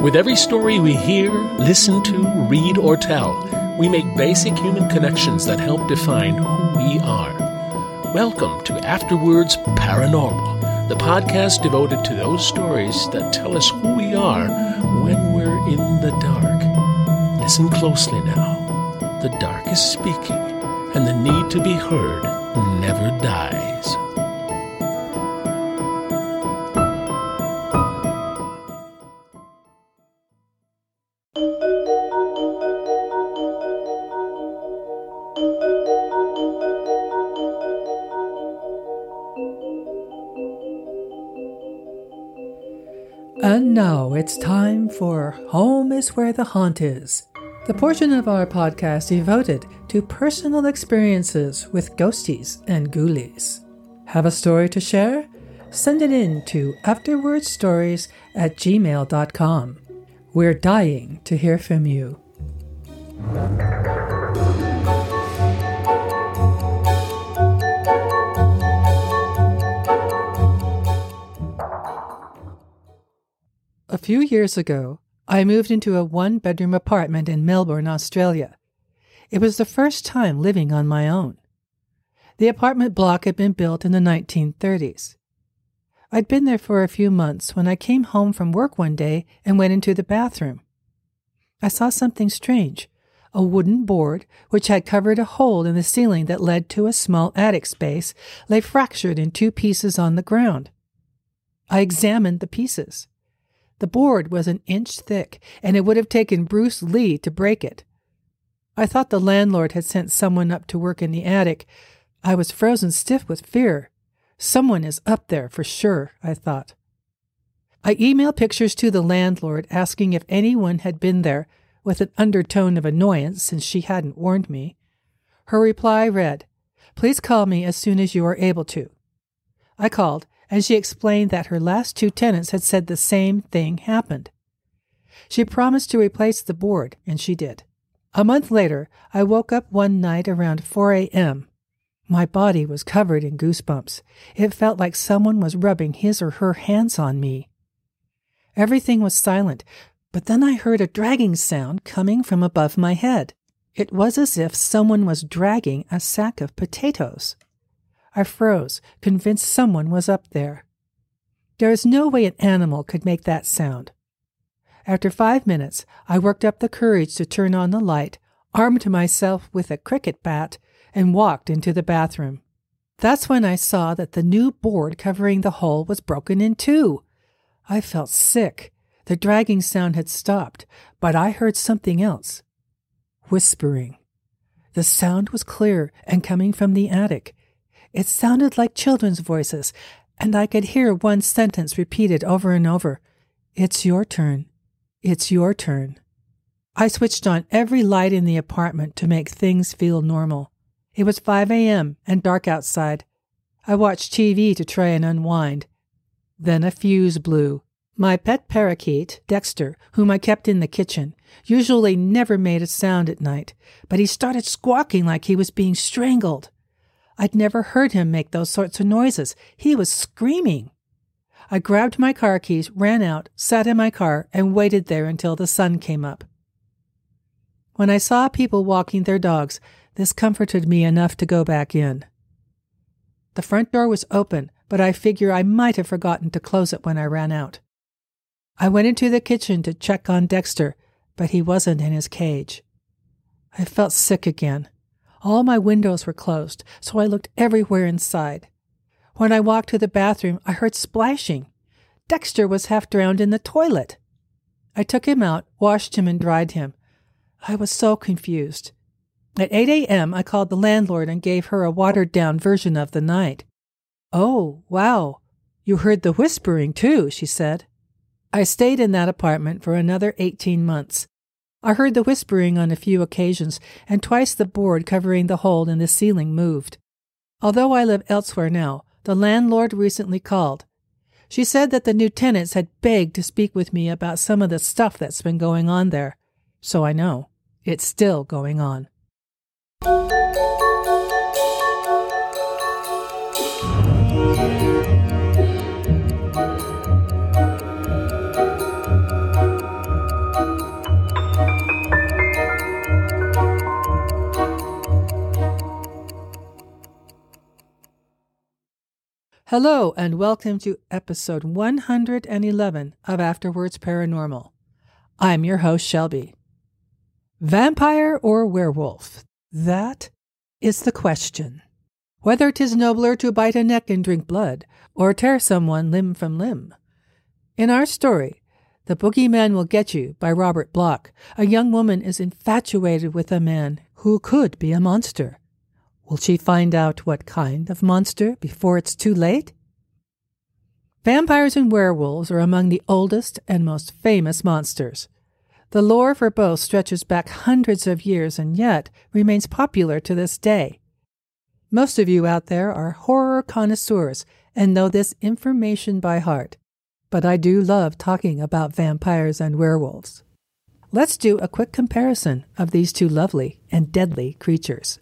With every story we hear, listen to, read, or tell, we make basic human connections that help define who we are. Welcome to After Words Paranormal, the podcast devoted to those stories that tell us who we are when we're in the dark. Listen closely now. The dark is speaking, and the need to be heard never dies. It's time for Home is Where the Haunt Is, the portion of our podcast devoted to personal experiences with ghosties and ghoulies. Have a story to share? Send it in to afterwordsstories at gmail.com. We're dying to hear from you. Few years ago, I moved into a one bedroom apartment in Melbourne, Australia. It was the first time living on my own. The apartment block had been built in the 1930s. I'd been there for a few months when I came home from work one day and went into the bathroom. I saw something strange a wooden board, which had covered a hole in the ceiling that led to a small attic space, lay fractured in two pieces on the ground. I examined the pieces. The board was an inch thick, and it would have taken Bruce Lee to break it. I thought the landlord had sent someone up to work in the attic. I was frozen stiff with fear. Someone is up there for sure, I thought. I emailed pictures to the landlord asking if anyone had been there, with an undertone of annoyance since she hadn't warned me. Her reply read, Please call me as soon as you are able to. I called, and she explained that her last two tenants had said the same thing happened. She promised to replace the board, and she did. A month later, I woke up one night around 4 a.m. My body was covered in goosebumps. It felt like someone was rubbing his or her hands on me. Everything was silent, but then I heard a dragging sound coming from above my head. It was as if someone was dragging a sack of potatoes. I froze, convinced someone was up there. There is no way an animal could make that sound. After five minutes, I worked up the courage to turn on the light, armed myself with a cricket bat, and walked into the bathroom. That's when I saw that the new board covering the hole was broken in two. I felt sick. The dragging sound had stopped, but I heard something else whispering. The sound was clear and coming from the attic. It sounded like children's voices, and I could hear one sentence repeated over and over It's your turn. It's your turn. I switched on every light in the apartment to make things feel normal. It was 5 a.m. and dark outside. I watched TV to try and unwind. Then a fuse blew. My pet parakeet, Dexter, whom I kept in the kitchen, usually never made a sound at night, but he started squawking like he was being strangled. I'd never heard him make those sorts of noises. He was screaming. I grabbed my car keys, ran out, sat in my car, and waited there until the sun came up. When I saw people walking their dogs, this comforted me enough to go back in. The front door was open, but I figure I might have forgotten to close it when I ran out. I went into the kitchen to check on Dexter, but he wasn't in his cage. I felt sick again. All my windows were closed, so I looked everywhere inside. When I walked to the bathroom, I heard splashing. Dexter was half drowned in the toilet. I took him out, washed him, and dried him. I was so confused. At 8 a.m., I called the landlord and gave her a watered down version of the night. Oh, wow. You heard the whispering, too, she said. I stayed in that apartment for another 18 months. I heard the whispering on a few occasions, and twice the board covering the hole in the ceiling moved. Although I live elsewhere now, the landlord recently called. She said that the new tenants had begged to speak with me about some of the stuff that's been going on there. So I know it's still going on. Hello, and welcome to episode 111 of After Words Paranormal. I'm your host, Shelby. Vampire or werewolf? That is the question. Whether 'tis nobler to bite a neck and drink blood, or tear someone limb from limb. In our story, The Boogeyman Will Get You by Robert Bloch, a young woman is infatuated with a man who could be a monster. Will she find out what kind of monster before it's too late? Vampires and werewolves are among the oldest and most famous monsters. The lore for both stretches back hundreds of years and yet remains popular to this day. Most of you out there are horror connoisseurs and know this information by heart, but I do love talking about vampires and werewolves. Let's do a quick comparison of these two lovely and deadly creatures.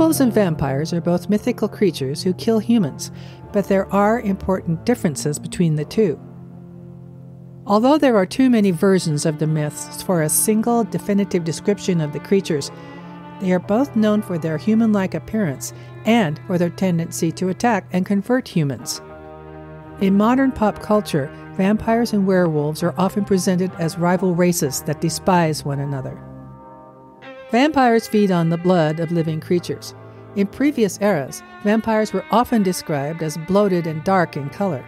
Werewolves and vampires are both mythical creatures who kill humans, but there are important differences between the two. Although there are too many versions of the myths for a single definitive description of the creatures, they are both known for their human like appearance and for their tendency to attack and convert humans. In modern pop culture, vampires and werewolves are often presented as rival races that despise one another. Vampires feed on the blood of living creatures. In previous eras, vampires were often described as bloated and dark in color.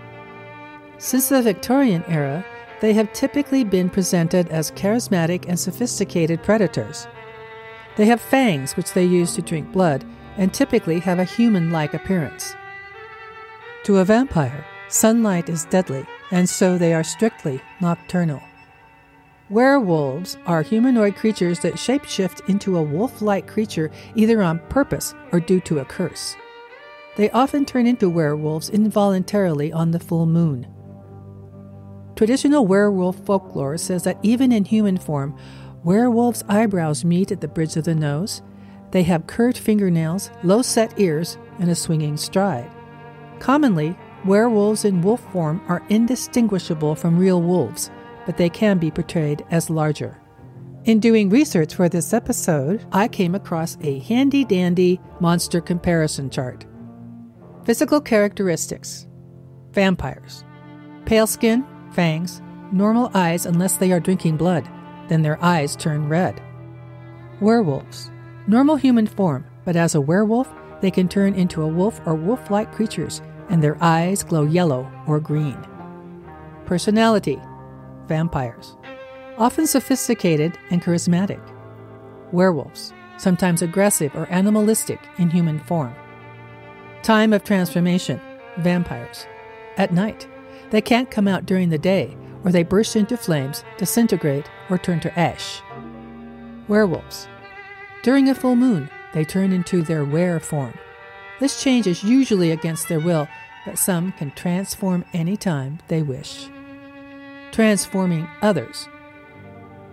Since the Victorian era, they have typically been presented as charismatic and sophisticated predators. They have fangs which they use to drink blood and typically have a human like appearance. To a vampire, sunlight is deadly, and so they are strictly nocturnal. Werewolves are humanoid creatures that shapeshift into a wolf like creature either on purpose or due to a curse. They often turn into werewolves involuntarily on the full moon. Traditional werewolf folklore says that even in human form, werewolves' eyebrows meet at the bridge of the nose. They have curved fingernails, low set ears, and a swinging stride. Commonly, werewolves in wolf form are indistinguishable from real wolves but they can be portrayed as larger. In doing research for this episode, I came across a handy dandy monster comparison chart. Physical characteristics Vampires. Pale skin, fangs, normal eyes unless they are drinking blood, then their eyes turn red. Werewolves. Normal human form, but as a werewolf, they can turn into a wolf or wolf like creatures, and their eyes glow yellow or green. Personality vampires, often sophisticated and charismatic. Werewolves, sometimes aggressive or animalistic in human form. Time of transformation, vampires. At night, they can't come out during the day, or they burst into flames, disintegrate, or turn to ash. Werewolves. During a full moon, they turn into their were form. This change is usually against their will, but some can transform anytime they wish transforming others.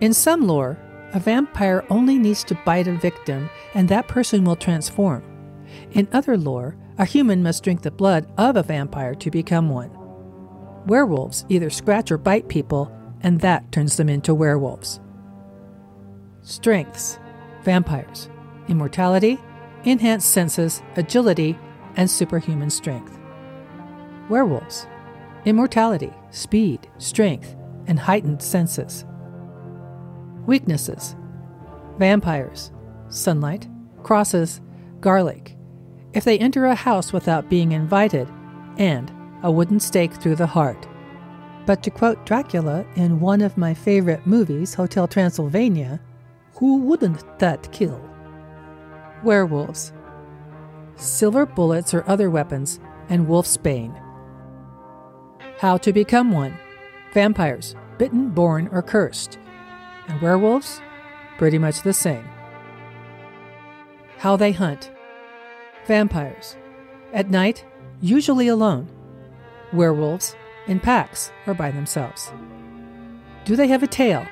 In some lore, a vampire only needs to bite a victim and that person will transform. In other lore, a human must drink the blood of a vampire to become one. Werewolves either scratch or bite people, and that turns them into werewolves. Strengths Vampires Immortality, enhanced senses, agility, and superhuman strength. Werewolves Immortality, speed, strength, and heightened senses. Weaknesses Vampires, sunlight, crosses, garlic. If they enter a house without being invited, and a wooden stake through the heart. But to quote Dracula in one of my favorite movies, Hotel Transylvania, who wouldn't that kill? Werewolves. Silver bullets or other weapons, and wolf's bane. How to become one. Vampires, bitten, born, or cursed. And werewolves, pretty much the same. How they hunt. Vampires, at night, usually alone. Werewolves, in packs or by themselves. Do they have a tail?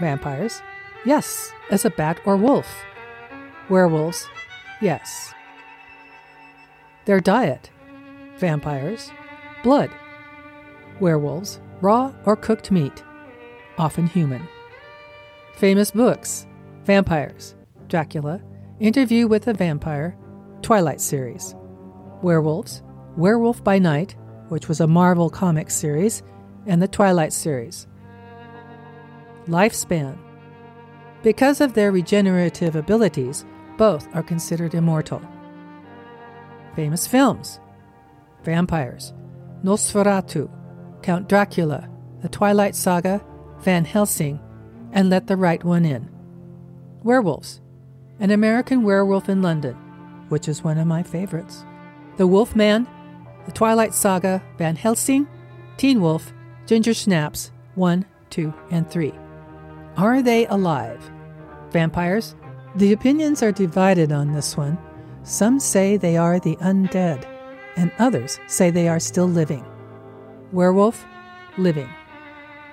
Vampires, Yes, as a bat or wolf. Werewolves? Yes. Their diet? Vampires, blood. Werewolves, raw or cooked meat, often human. Famous books Vampires, Dracula, Interview with a Vampire, Twilight series. Werewolves, Werewolf by Night, which was a Marvel Comics series, and the Twilight series. Lifespan. Because of their regenerative abilities, both are considered immortal. Famous films Vampires, Nosferatu, Count Dracula, The Twilight Saga, Van Helsing, and Let the Right One In. Werewolves, An American Werewolf in London, which is one of my favorites. The Wolf Man, The Twilight Saga, Van Helsing, Teen Wolf, Ginger Snaps 1, 2, and 3. Are they alive? Vampires? The opinions are divided on this one. Some say they are the undead, and others say they are still living. Werewolf? Living.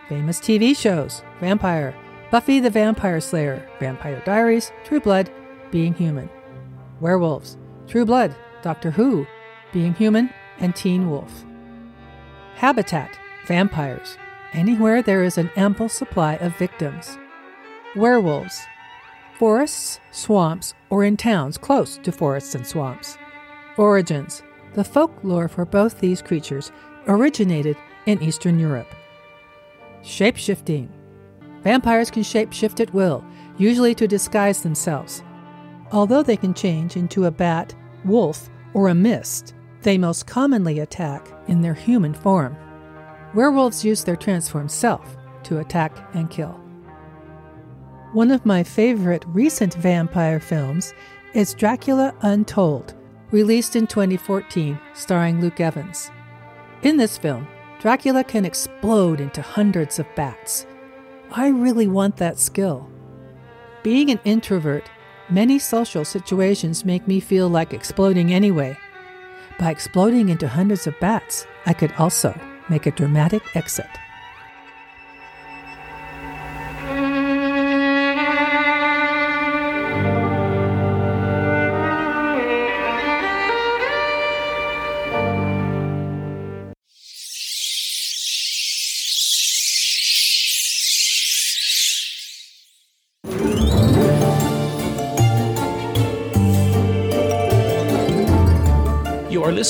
Famous TV shows Vampire, Buffy the Vampire Slayer, Vampire Diaries, True Blood, Being Human. Werewolves, True Blood, Doctor Who, Being Human, and Teen Wolf. Habitat, Vampires, anywhere there is an ample supply of victims. Werewolves, forests, swamps, or in towns close to forests and swamps. Origins, the folklore for both these creatures originated in Eastern Europe. Shapeshifting, vampires can shapeshift at will, usually to disguise themselves. Although they can change into a bat, wolf, or a mist, they most commonly attack in their human form. Werewolves use their transformed self to attack and kill. One of my favorite recent vampire films is Dracula Untold, released in 2014, starring Luke Evans. In this film, Dracula can explode into hundreds of bats. I really want that skill. Being an introvert, many social situations make me feel like exploding anyway. By exploding into hundreds of bats, I could also make a dramatic exit.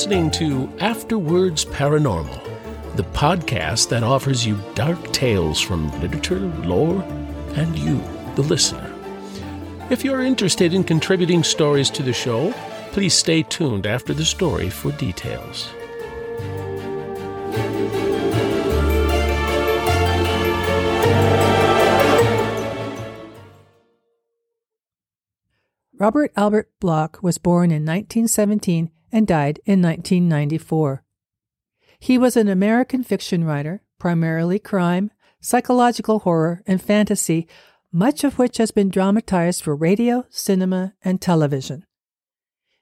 Listening to After Words Paranormal, the podcast that offers you dark tales from literature, lore, and you, the listener. If you're interested in contributing stories to the show, please stay tuned after the story for details. Robert Albert Bloch was born in 1917 and died in 1994. He was an American fiction writer, primarily crime, psychological horror, and fantasy, much of which has been dramatized for radio, cinema, and television.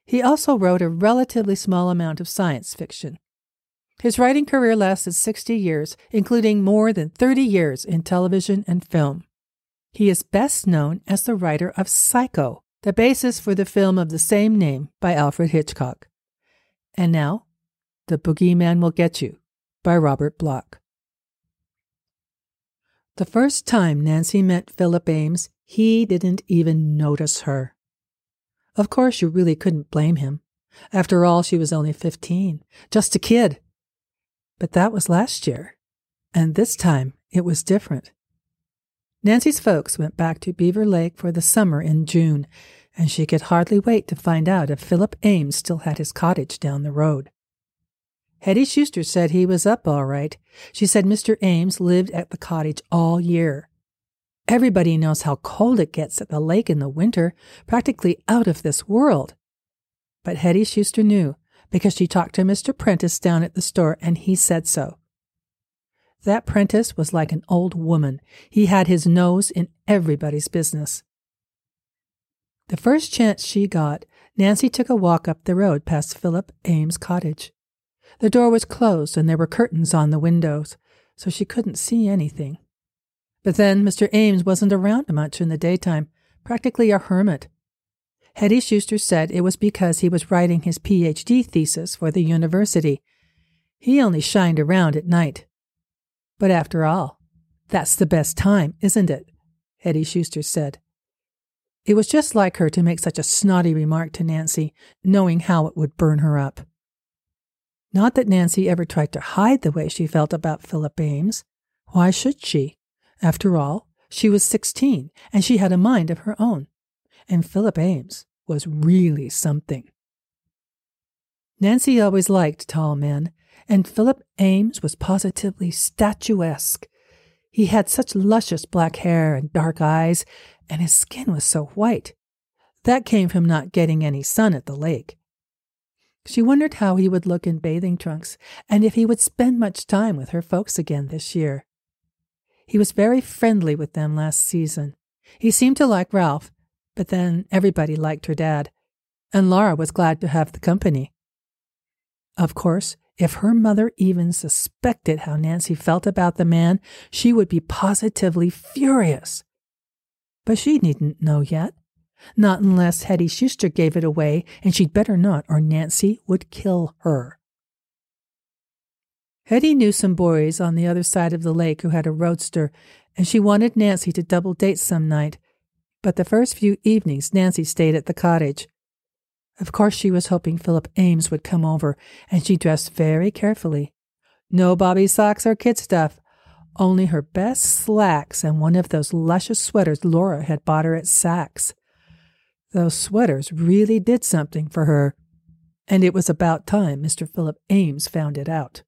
He also wrote a relatively small amount of science fiction. His writing career lasted 60 years, including more than 30 years in television and film. He is best known as the writer of Psycho, the basis for the film of the same name by Alfred Hitchcock. And now, The Boogeyman Will Get You by Robert Bloch. The first time Nancy met Philip Ames, he didn't even notice her. Of course, you really couldn't blame him. After all, she was only 15, just a kid. But that was last year, and this time it was different. Nancy's folks went back to Beaver Lake for the summer in June, and she could hardly wait to find out if Philip Ames still had his cottage down the road. Hetty Schuster said he was up all right. She said Mr. Ames lived at the cottage all year. Everybody knows how cold it gets at the lake in the winter, practically out of this world. But Hetty Schuster knew because she talked to Mr. Prentice down at the store and he said so. That Prentice was like an old woman. He had his nose in everybody's business. The first chance she got, Nancy took a walk up the road past Philip Ames' cottage. The door was closed and there were curtains on the windows, so she couldn't see anything. But then Mr. Ames wasn't around much in the daytime, practically a hermit. Hetty Schuster said it was because he was writing his PhD thesis for the university. He only shined around at night. But after all, that's the best time, isn't it? Hetty Schuster said. It was just like her to make such a snotty remark to Nancy, knowing how it would burn her up. Not that Nancy ever tried to hide the way she felt about Philip Ames. Why should she? After all, she was sixteen, and she had a mind of her own. And Philip Ames was really something. Nancy always liked tall men, and Philip Ames was positively statuesque. He had such luscious black hair and dark eyes, and his skin was so white. That came from not getting any sun at the lake. She wondered how he would look in bathing trunks and if he would spend much time with her folks again this year. He was very friendly with them last season. He seemed to like Ralph, but then everybody liked her dad, and Laura was glad to have the company. Of course, if her mother even suspected how Nancy felt about the man, she would be positively furious. But she needn't know yet. Not unless Hetty Schuster gave it away, and she'd better not, or Nancy would kill her. Hetty knew some boys on the other side of the lake who had a roadster, and she wanted Nancy to double date some night. But the first few evenings, Nancy stayed at the cottage. Of course, she was hoping Philip Ames would come over, and she dressed very carefully. No bobby socks or kid stuff, only her best slacks and one of those luscious sweaters Laura had bought her at Saks. Those sweaters really did something for her, and it was about time Mr. Philip Ames found it out.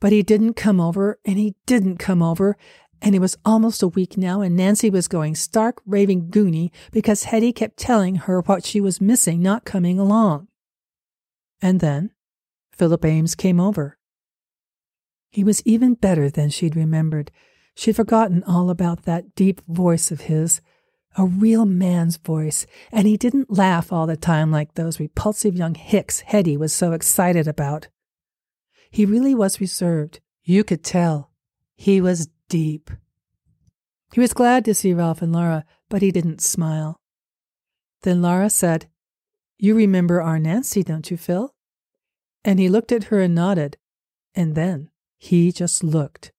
But he didn't come over, and he didn't come over, and it was almost a week now, and Nancy was going stark raving goony because Hetty kept telling her what she was missing not coming along. And then Philip Ames came over. He was even better than she'd remembered. She'd forgotten all about that deep voice of his, a real man's voice, and he didn't laugh all the time like those repulsive young hicks Hetty was so excited about. He really was reserved. You could tell. He was deep. He was glad to see Ralph and Laura, but he didn't smile. Then Laura said, You remember our Nancy, don't you, Phil? And he looked at her and nodded, and then he just looked.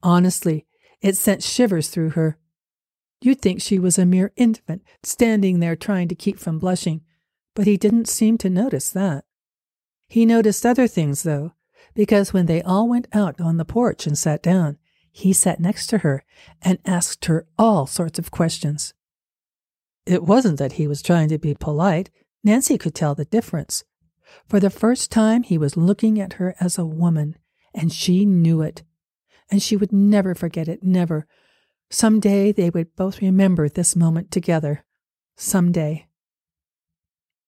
Honestly, it sent shivers through her. You'd think she was a mere infant, standing there trying to keep from blushing, but he didn't seem to notice that. He noticed other things, though, because when they all went out on the porch and sat down, he sat next to her and asked her all sorts of questions. It wasn't that he was trying to be polite. Nancy could tell the difference. For the first time, he was looking at her as a woman, and she knew it. And she would never forget it, never. Some day they would both remember this moment together. Some day.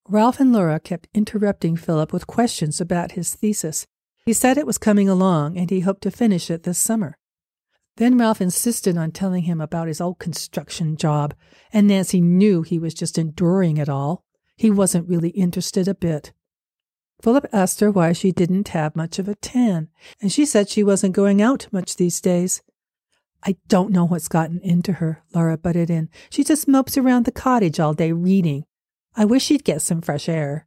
Ralph and Laura kept interrupting Philip with questions about his thesis. He said it was coming along, and he hoped to finish it this summer. Then Ralph insisted on telling him about his old construction job, and Nancy knew he was just enduring it all. He wasn't really interested a bit. Philip asked her why she didn't have much of a tan, and she said she wasn't going out much these days. I don't know what's gotten into her, Laura butted in. She just mopes around the cottage all day reading. I wish she'd get some fresh air.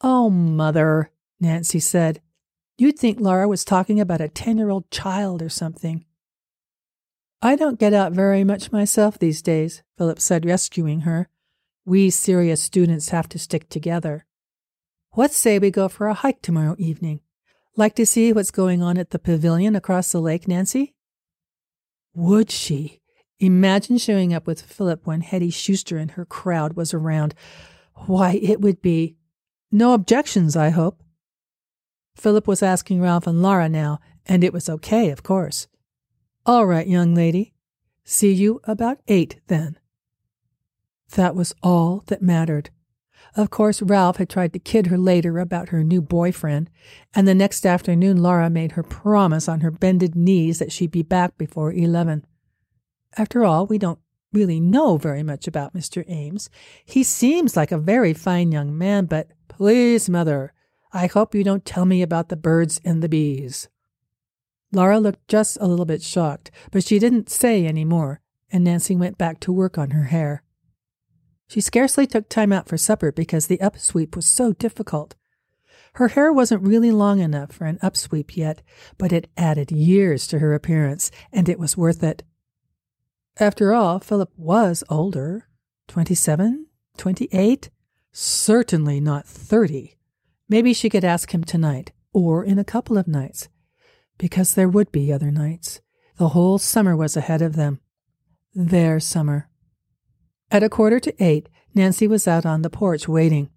Oh, Mother, Nancy said. You'd think Laura was talking about a ten year old child or something. I don't get out very much myself these days, Philip said, rescuing her. We serious students have to stick together. What say we go for a hike tomorrow evening? Like to see what's going on at the pavilion across the lake, Nancy? Would she? Imagine showing up with Philip when Hetty Schuster and her crowd was around. Why, it would be. No objections, I hope. Philip was asking Ralph and Laura now, and it was okay, of course. All right, young lady. See you about eight, then. That was all that mattered. Of course, Ralph had tried to kid her later about her new boyfriend, and the next afternoon Laura made her promise on her bended knees that she'd be back before eleven. After all, we don't really know very much about Mr. Ames. He seems like a very fine young man, but please, mother, I hope you don't tell me about the birds and the bees. Laura looked just a little bit shocked, but she didn't say any more, and Nancy went back to work on her hair. She scarcely took time out for supper because the upsweep was so difficult. Her hair wasn't really long enough for an upsweep yet, but it added years to her appearance, and it was worth it. After all, Philip was older twenty-seven, twenty-eight, certainly not thirty. Maybe she could ask him tonight, or in a couple of nights, because there would be other nights. The whole summer was ahead of them. Their summer. At a quarter to eight, Nancy was out on the porch waiting.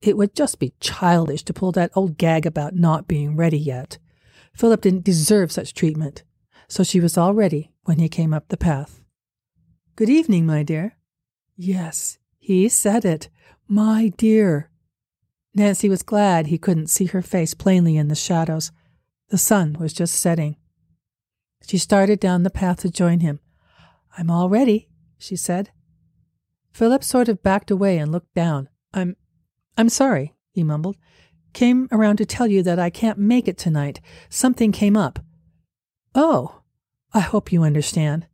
It would just be childish to pull that old gag about not being ready yet. Philip didn't deserve such treatment, so she was all ready when he came up the path. Good evening, my dear. Yes, he said it. My dear. Nancy was glad he couldn't see her face plainly in the shadows. The sun was just setting. She started down the path to join him. I'm all ready, she said. Philip sort of backed away and looked down. I'm I'm sorry, he mumbled. Came around to tell you that I can't make it tonight. Something came up. Oh, I hope you understand.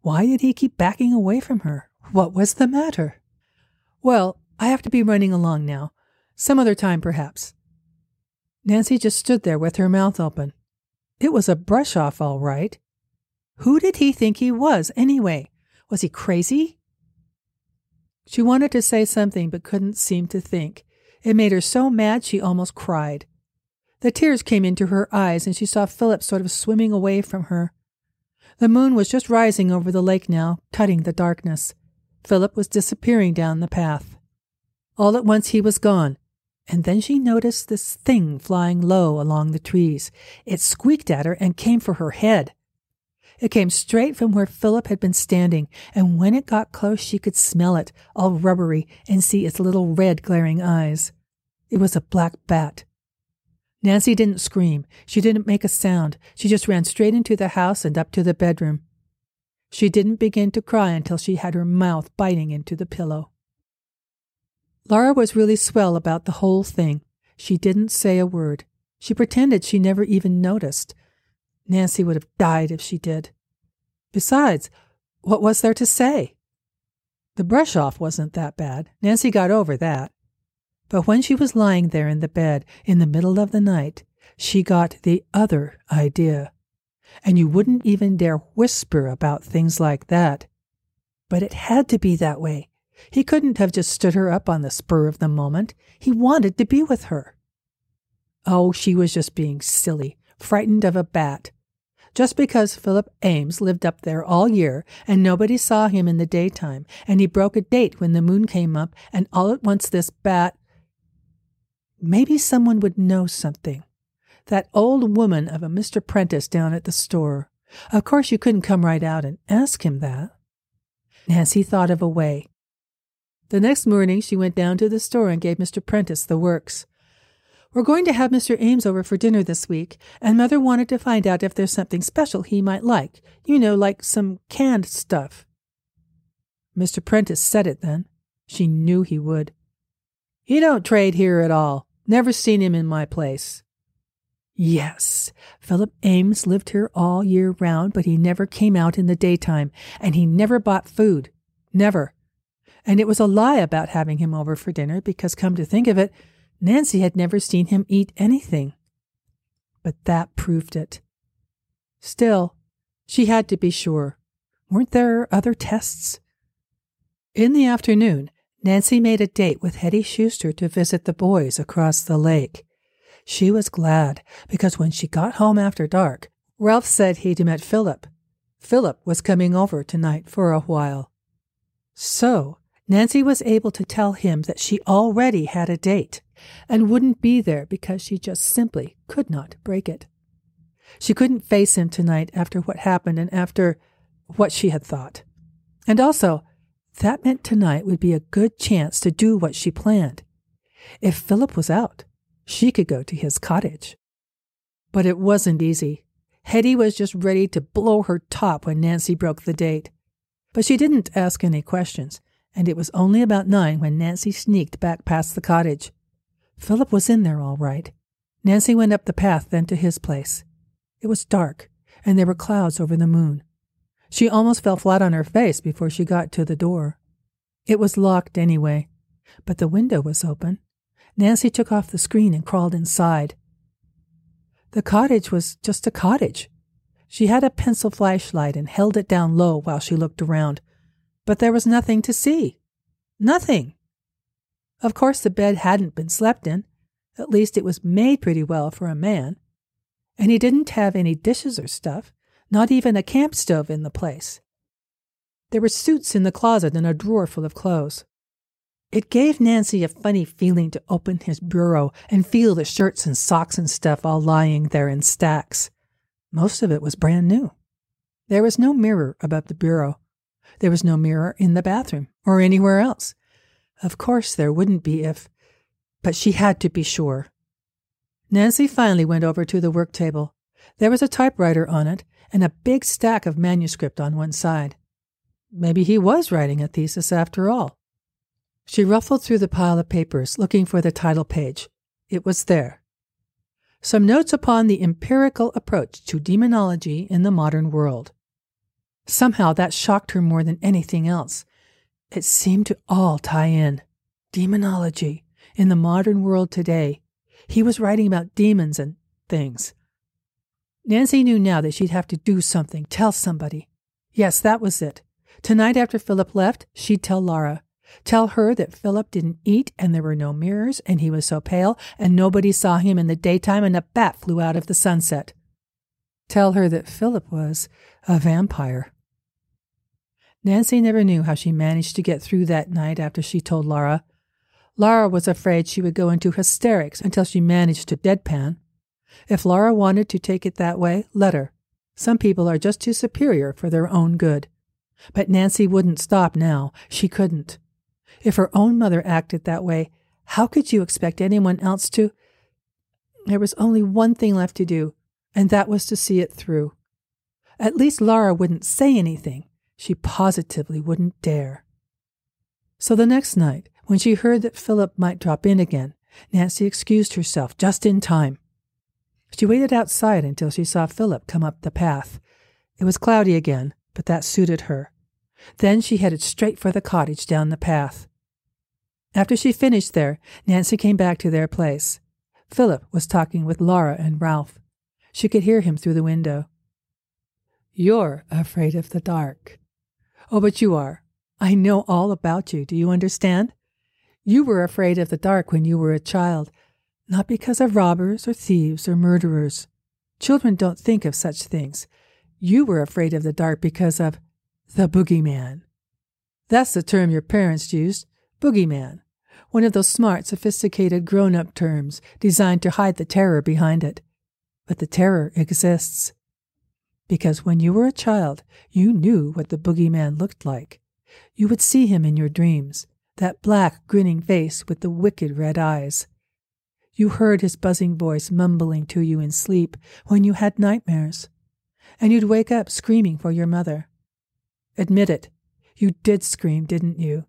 Why did he keep backing away from her? What was the matter? Well, I have to be running along now. Some other time, perhaps. Nancy just stood there with her mouth open. It was a brush off, all right. Who did he think he was, anyway? Was he crazy? She wanted to say something but couldn't seem to think. It made her so mad she almost cried. The tears came into her eyes and she saw Philip sort of swimming away from her. The moon was just rising over the lake now, cutting the darkness. Philip was disappearing down the path. All at once he was gone, and then she noticed this thing flying low along the trees. It squeaked at her and came for her head. It came straight from where Philip had been standing, and when it got close, she could smell it, all rubbery, and see its little red glaring eyes. It was a black bat. Nancy didn't scream. She didn't make a sound. She just ran straight into the house and up to the bedroom. She didn't begin to cry until she had her mouth biting into the pillow. Laura was really swell about the whole thing. She didn't say a word. She pretended she never even noticed. Nancy would have died if she did. Besides, what was there to say? The brush off wasn't that bad. Nancy got over that. But when she was lying there in the bed in the middle of the night, she got the other idea. And you wouldn't even dare whisper about things like that. But it had to be that way. He couldn't have just stood her up on the spur of the moment. He wanted to be with her. Oh, she was just being silly, frightened of a bat. Just because Philip Ames lived up there all year and nobody saw him in the daytime, and he broke a date when the moon came up, and all at once this bat. Maybe someone would know something. That old woman of a Mr. Prentice down at the store. Of course, you couldn't come right out and ask him that. Nancy thought of a way. The next morning, she went down to the store and gave Mr. Prentice the works. We're going to have Mr. Ames over for dinner this week, and Mother wanted to find out if there's something special he might like. You know, like some canned stuff. Mr. Prentice said it then. She knew he would. He don't trade here at all. Never seen him in my place. Yes, Philip Ames lived here all year round, but he never came out in the daytime, and he never bought food. Never. And it was a lie about having him over for dinner, because come to think of it, Nancy had never seen him eat anything. But that proved it. Still, she had to be sure. Weren't there other tests? In the afternoon, Nancy made a date with Hetty Schuster to visit the boys across the lake. She was glad because when she got home after dark, Ralph said he'd met Philip. Philip was coming over tonight for a while. So, Nancy was able to tell him that she already had a date and wouldn't be there because she just simply could not break it. She couldn't face him tonight after what happened and after what she had thought. And also, that meant tonight would be a good chance to do what she planned. If Philip was out, she could go to his cottage. But it wasn't easy. Hetty was just ready to blow her top when Nancy broke the date. But she didn't ask any questions, and it was only about nine when Nancy sneaked back past the cottage. Philip was in there all right. Nancy went up the path then to his place. It was dark, and there were clouds over the moon. She almost fell flat on her face before she got to the door. It was locked anyway, but the window was open. Nancy took off the screen and crawled inside. The cottage was just a cottage. She had a pencil flashlight and held it down low while she looked around, but there was nothing to see. Nothing. Of course, the bed hadn't been slept in. At least it was made pretty well for a man. And he didn't have any dishes or stuff, not even a camp stove in the place. There were suits in the closet and a drawer full of clothes. It gave Nancy a funny feeling to open his bureau and feel the shirts and socks and stuff all lying there in stacks. Most of it was brand new. There was no mirror above the bureau. There was no mirror in the bathroom or anywhere else. Of course, there wouldn't be if, but she had to be sure. Nancy finally went over to the work table. There was a typewriter on it and a big stack of manuscript on one side. Maybe he was writing a thesis after all. She ruffled through the pile of papers, looking for the title page. It was there. Some notes upon the empirical approach to demonology in the modern world. Somehow that shocked her more than anything else. It seemed to all tie in. Demonology in the modern world today. He was writing about demons and things. Nancy knew now that she'd have to do something, tell somebody. Yes, that was it. Tonight, after Philip left, she'd tell Laura. Tell her that Philip didn't eat and there were no mirrors and he was so pale and nobody saw him in the daytime and a bat flew out of the sunset. Tell her that Philip was a vampire. Nancy never knew how she managed to get through that night after she told Laura. Laura was afraid she would go into hysterics until she managed to deadpan. If Laura wanted to take it that way, let her. Some people are just too superior for their own good. But Nancy wouldn't stop now. She couldn't. If her own mother acted that way, how could you expect anyone else to? There was only one thing left to do, and that was to see it through. At least Laura wouldn't say anything. She positively wouldn't dare. So the next night, when she heard that Philip might drop in again, Nancy excused herself just in time. She waited outside until she saw Philip come up the path. It was cloudy again, but that suited her. Then she headed straight for the cottage down the path. After she finished there, Nancy came back to their place. Philip was talking with Laura and Ralph. She could hear him through the window. You're afraid of the dark. Oh, but you are. I know all about you. Do you understand? You were afraid of the dark when you were a child, not because of robbers or thieves or murderers. Children don't think of such things. You were afraid of the dark because of the boogeyman. That's the term your parents used, boogeyman. One of those smart, sophisticated grown up terms designed to hide the terror behind it. But the terror exists. Because when you were a child, you knew what the boogeyman looked like. You would see him in your dreams, that black, grinning face with the wicked red eyes. You heard his buzzing voice mumbling to you in sleep when you had nightmares. And you'd wake up screaming for your mother. Admit it. You did scream, didn't you?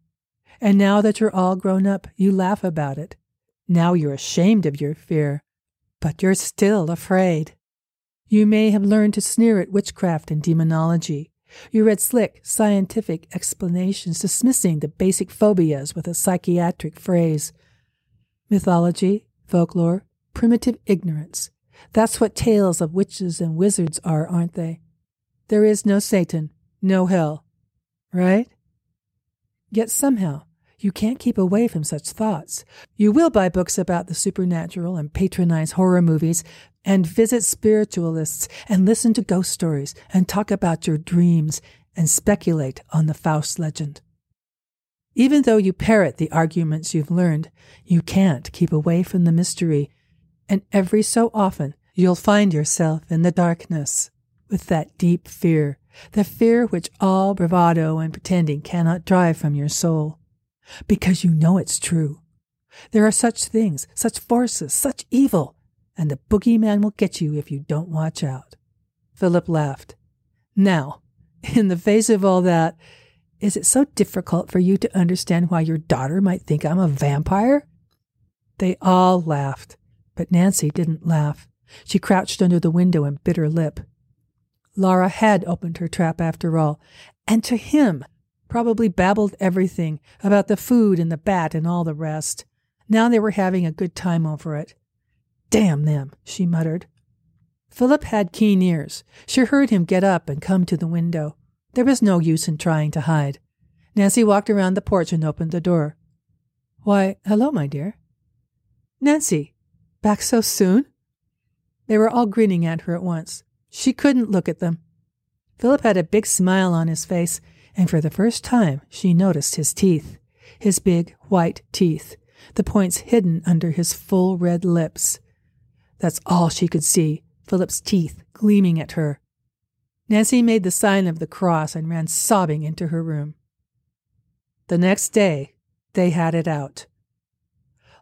And now that you're all grown up, you laugh about it. Now you're ashamed of your fear, but you're still afraid. You may have learned to sneer at witchcraft and demonology. You read slick, scientific explanations dismissing the basic phobias with a psychiatric phrase. Mythology, folklore, primitive ignorance. That's what tales of witches and wizards are, aren't they? There is no Satan, no hell, right? Yet somehow, you can't keep away from such thoughts. You will buy books about the supernatural and patronize horror movies and visit spiritualists and listen to ghost stories and talk about your dreams and speculate on the Faust legend. Even though you parrot the arguments you've learned, you can't keep away from the mystery, and every so often you'll find yourself in the darkness with that deep fear, the fear which all bravado and pretending cannot drive from your soul, because you know it's true. There are such things, such forces, such evil, and the boogeyman will get you if you don't watch out. Philip laughed. Now, in the face of all that, is it so difficult for you to understand why your daughter might think I'm a vampire? They all laughed, but Nancy didn't laugh. She crouched under the window and bit her lip. Laura had opened her trap after all, and to him probably babbled everything about the food and the bat and all the rest. Now they were having a good time over it. Damn them, she muttered. Philip had keen ears. She heard him get up and come to the window. There was no use in trying to hide. Nancy walked around the porch and opened the door. Why, hello, my dear. Nancy, back so soon? They were all grinning at her at once. She couldn't look at them. Philip had a big smile on his face, and for the first time she noticed his teeth, his big white teeth, the points hidden under his full red lips. That's all she could see, Philip's teeth gleaming at her. Nancy made the sign of the cross and ran sobbing into her room. The next day, they had it out.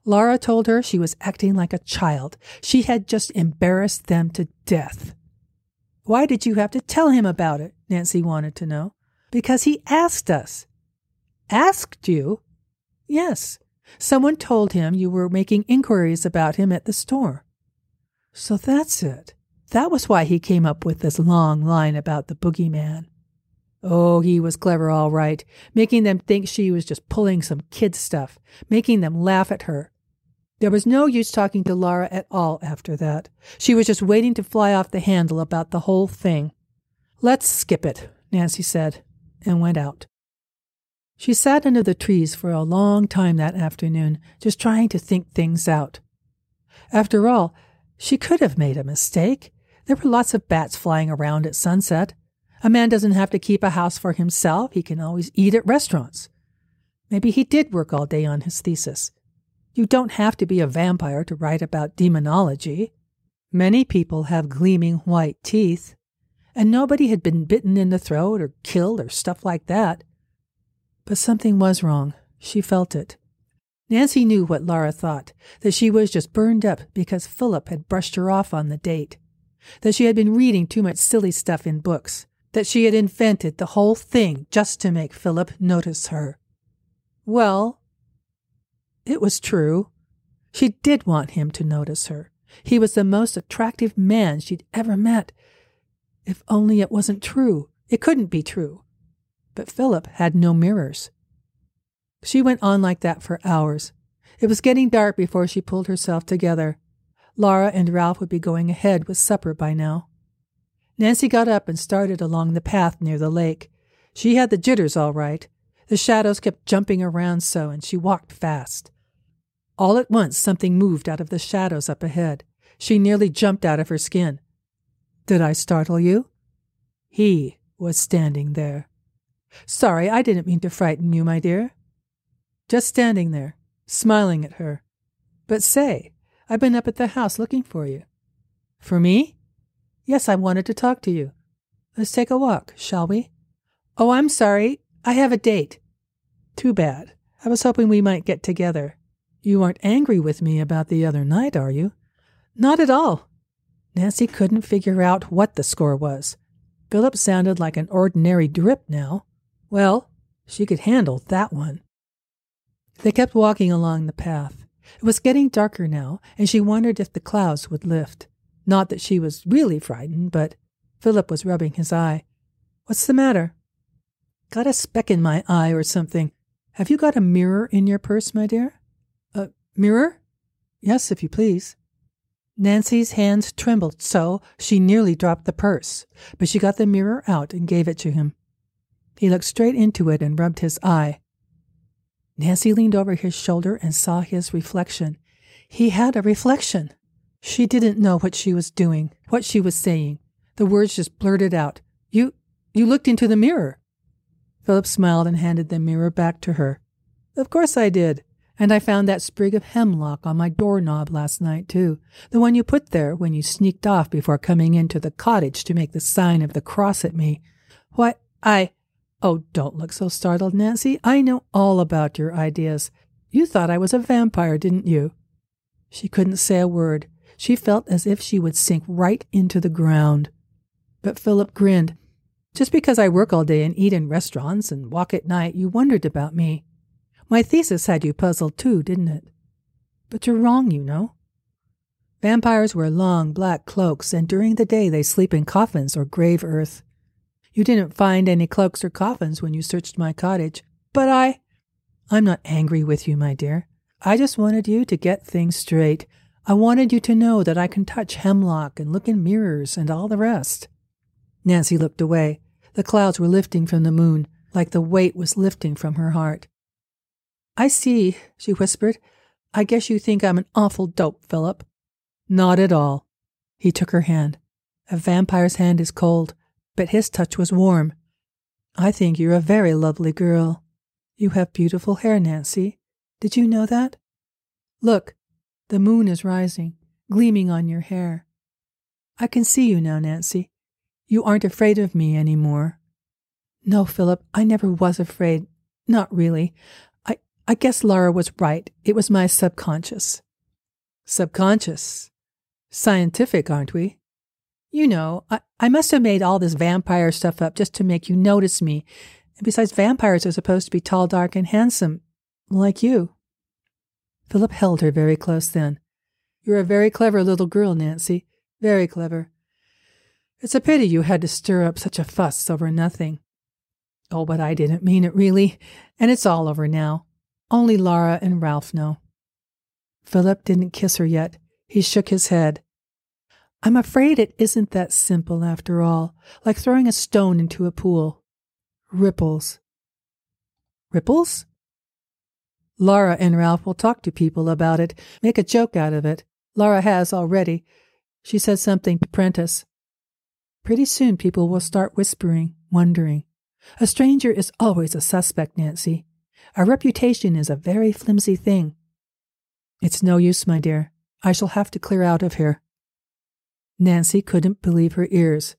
Laura told her she was acting like a child. She had just embarrassed them to death. Why did you have to tell him about it? Nancy wanted to know. Because he asked us. Asked you? Yes. Someone told him you were making inquiries about him at the store. So that's it. That was why he came up with this long line about the boogeyman. Oh, he was clever all right, making them think she was just pulling some kid stuff, making them laugh at her. There was no use talking to Laura at all after that. She was just waiting to fly off the handle about the whole thing. Let's skip it, Nancy said, and went out. She sat under the trees for a long time that afternoon, just trying to think things out. After all, she could have made a mistake. There were lots of bats flying around at sunset. A man doesn't have to keep a house for himself, he can always eat at restaurants. Maybe he did work all day on his thesis. You don't have to be a vampire to write about demonology. Many people have gleaming white teeth, and nobody had been bitten in the throat or killed or stuff like that. But something was wrong. She felt it. Nancy knew what Laura thought that she was just burned up because Philip had brushed her off on the date, that she had been reading too much silly stuff in books, that she had invented the whole thing just to make Philip notice her. Well, it was true. She did want him to notice her. He was the most attractive man she'd ever met. If only it wasn't true. It couldn't be true. But Philip had no mirrors. She went on like that for hours. It was getting dark before she pulled herself together. Laura and Ralph would be going ahead with supper by now. Nancy got up and started along the path near the lake. She had the jitters all right. The shadows kept jumping around so, and she walked fast. All at once, something moved out of the shadows up ahead. She nearly jumped out of her skin. Did I startle you? He was standing there. Sorry, I didn't mean to frighten you, my dear just standing there, smiling at her. But say, I've been up at the house looking for you. For me? Yes, I wanted to talk to you. Let's take a walk, shall we? Oh, I'm sorry. I have a date. Too bad. I was hoping we might get together. You aren't angry with me about the other night, are you? Not at all. Nancy couldn't figure out what the score was. Philip sounded like an ordinary drip now. Well, she could handle that one. They kept walking along the path. It was getting darker now, and she wondered if the clouds would lift. Not that she was really frightened, but Philip was rubbing his eye. What's the matter? Got a speck in my eye or something. Have you got a mirror in your purse, my dear? A mirror? Yes, if you please. Nancy's hands trembled so she nearly dropped the purse, but she got the mirror out and gave it to him. He looked straight into it and rubbed his eye. Nancy leaned over his shoulder and saw his reflection. He had a reflection. She didn't know what she was doing, what she was saying. The words just blurted out. You, you looked into the mirror. Philip smiled and handed the mirror back to her. Of course I did. And I found that sprig of hemlock on my doorknob last night, too. The one you put there when you sneaked off before coming into the cottage to make the sign of the cross at me. Why, I, Oh, don't look so startled, Nancy. I know all about your ideas. You thought I was a vampire, didn't you? She couldn't say a word. She felt as if she would sink right into the ground. But Philip grinned. Just because I work all day and eat in restaurants and walk at night, you wondered about me. My thesis had you puzzled too, didn't it? But you're wrong, you know. Vampires wear long black cloaks, and during the day they sleep in coffins or grave earth. You didn't find any cloaks or coffins when you searched my cottage, but I. I'm not angry with you, my dear. I just wanted you to get things straight. I wanted you to know that I can touch hemlock and look in mirrors and all the rest. Nancy looked away. The clouds were lifting from the moon, like the weight was lifting from her heart. I see, she whispered. I guess you think I'm an awful dope, Philip. Not at all. He took her hand. A vampire's hand is cold, but his touch was warm. I think you're a very lovely girl. You have beautiful hair, Nancy. Did you know that? Look, the moon is rising, gleaming on your hair. I can see you now, Nancy. You aren't afraid of me any more. No, Philip, I never was afraid. Not really. I, guess Laura was right. It was my subconscious. Subconscious? Scientific, aren't we? You know, I, I must have made all this vampire stuff up just to make you notice me. And besides, vampires are supposed to be tall, dark, and handsome, like you. Philip held her very close then. You're a very clever little girl, Nancy. Very clever. It's a pity you had to stir up such a fuss over nothing. Oh, but I didn't mean it really, and it's all over now. Only Laura and Ralph know. Philip didn't kiss her yet. He shook his head. I'm afraid it isn't that simple after all, like throwing a stone into a pool. Ripples. Ripples? Laura and Ralph will talk to people about it, make a joke out of it. Laura has already. She said something to Prentice. Pretty soon people will start whispering, wondering. A stranger is always a suspect, Nancy. A reputation is a very flimsy thing. It's no use, my dear. I shall have to clear out of here. Nancy couldn't believe her ears.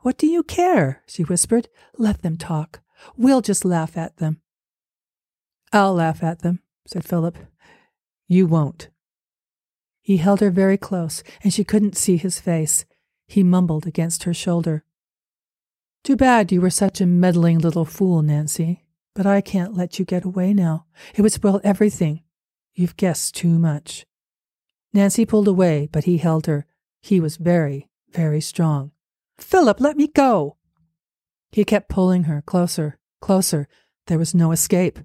What do you care? she whispered. Let them talk. We'll just laugh at them. I'll laugh at them, said Philip. You won't. He held her very close, and she couldn't see his face. He mumbled against her shoulder. Too bad you were such a meddling little fool, Nancy. But I can't let you get away now. It would spoil everything. You've guessed too much. Nancy pulled away, but he held her. He was very, very strong. Philip, let me go! He kept pulling her closer, closer. There was no escape.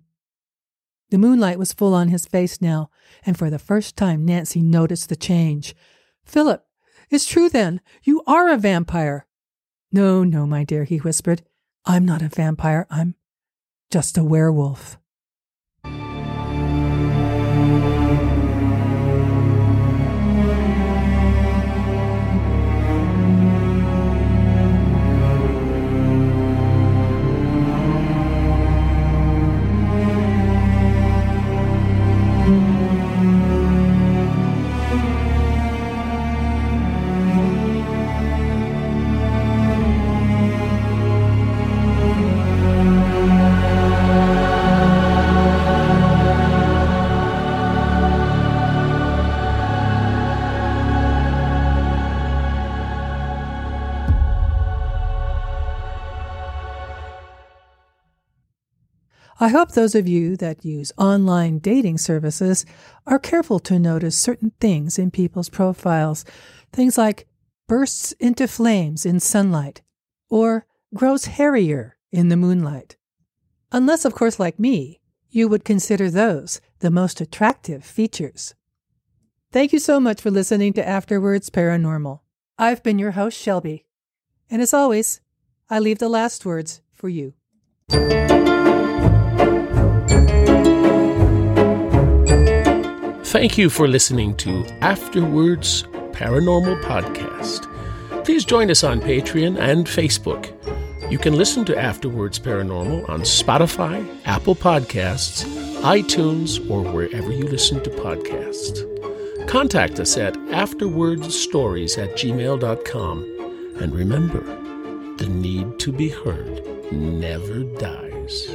The moonlight was full on his face now, and for the first time Nancy noticed the change. Philip, it's true then. You are a vampire. No, no, my dear, he whispered. I'm not a vampire. I'm just a werewolf. I hope those of you that use online dating services are careful to notice certain things in people's profiles. Things like bursts into flames in sunlight or grows hairier in the moonlight. Unless, of course, like me, you would consider those the most attractive features. Thank you so much for listening to After Words Paranormal. I've been your host, Shelby. And as always, I leave the last words for you. Thank you for listening to After Words Paranormal Podcast. Please join us on Patreon and Facebook. You can listen to After Words Paranormal on Spotify, Apple Podcasts, iTunes, or wherever you listen to podcasts. Contact us at afterwordsstories at gmail.com. And remember, the need to be heard never dies.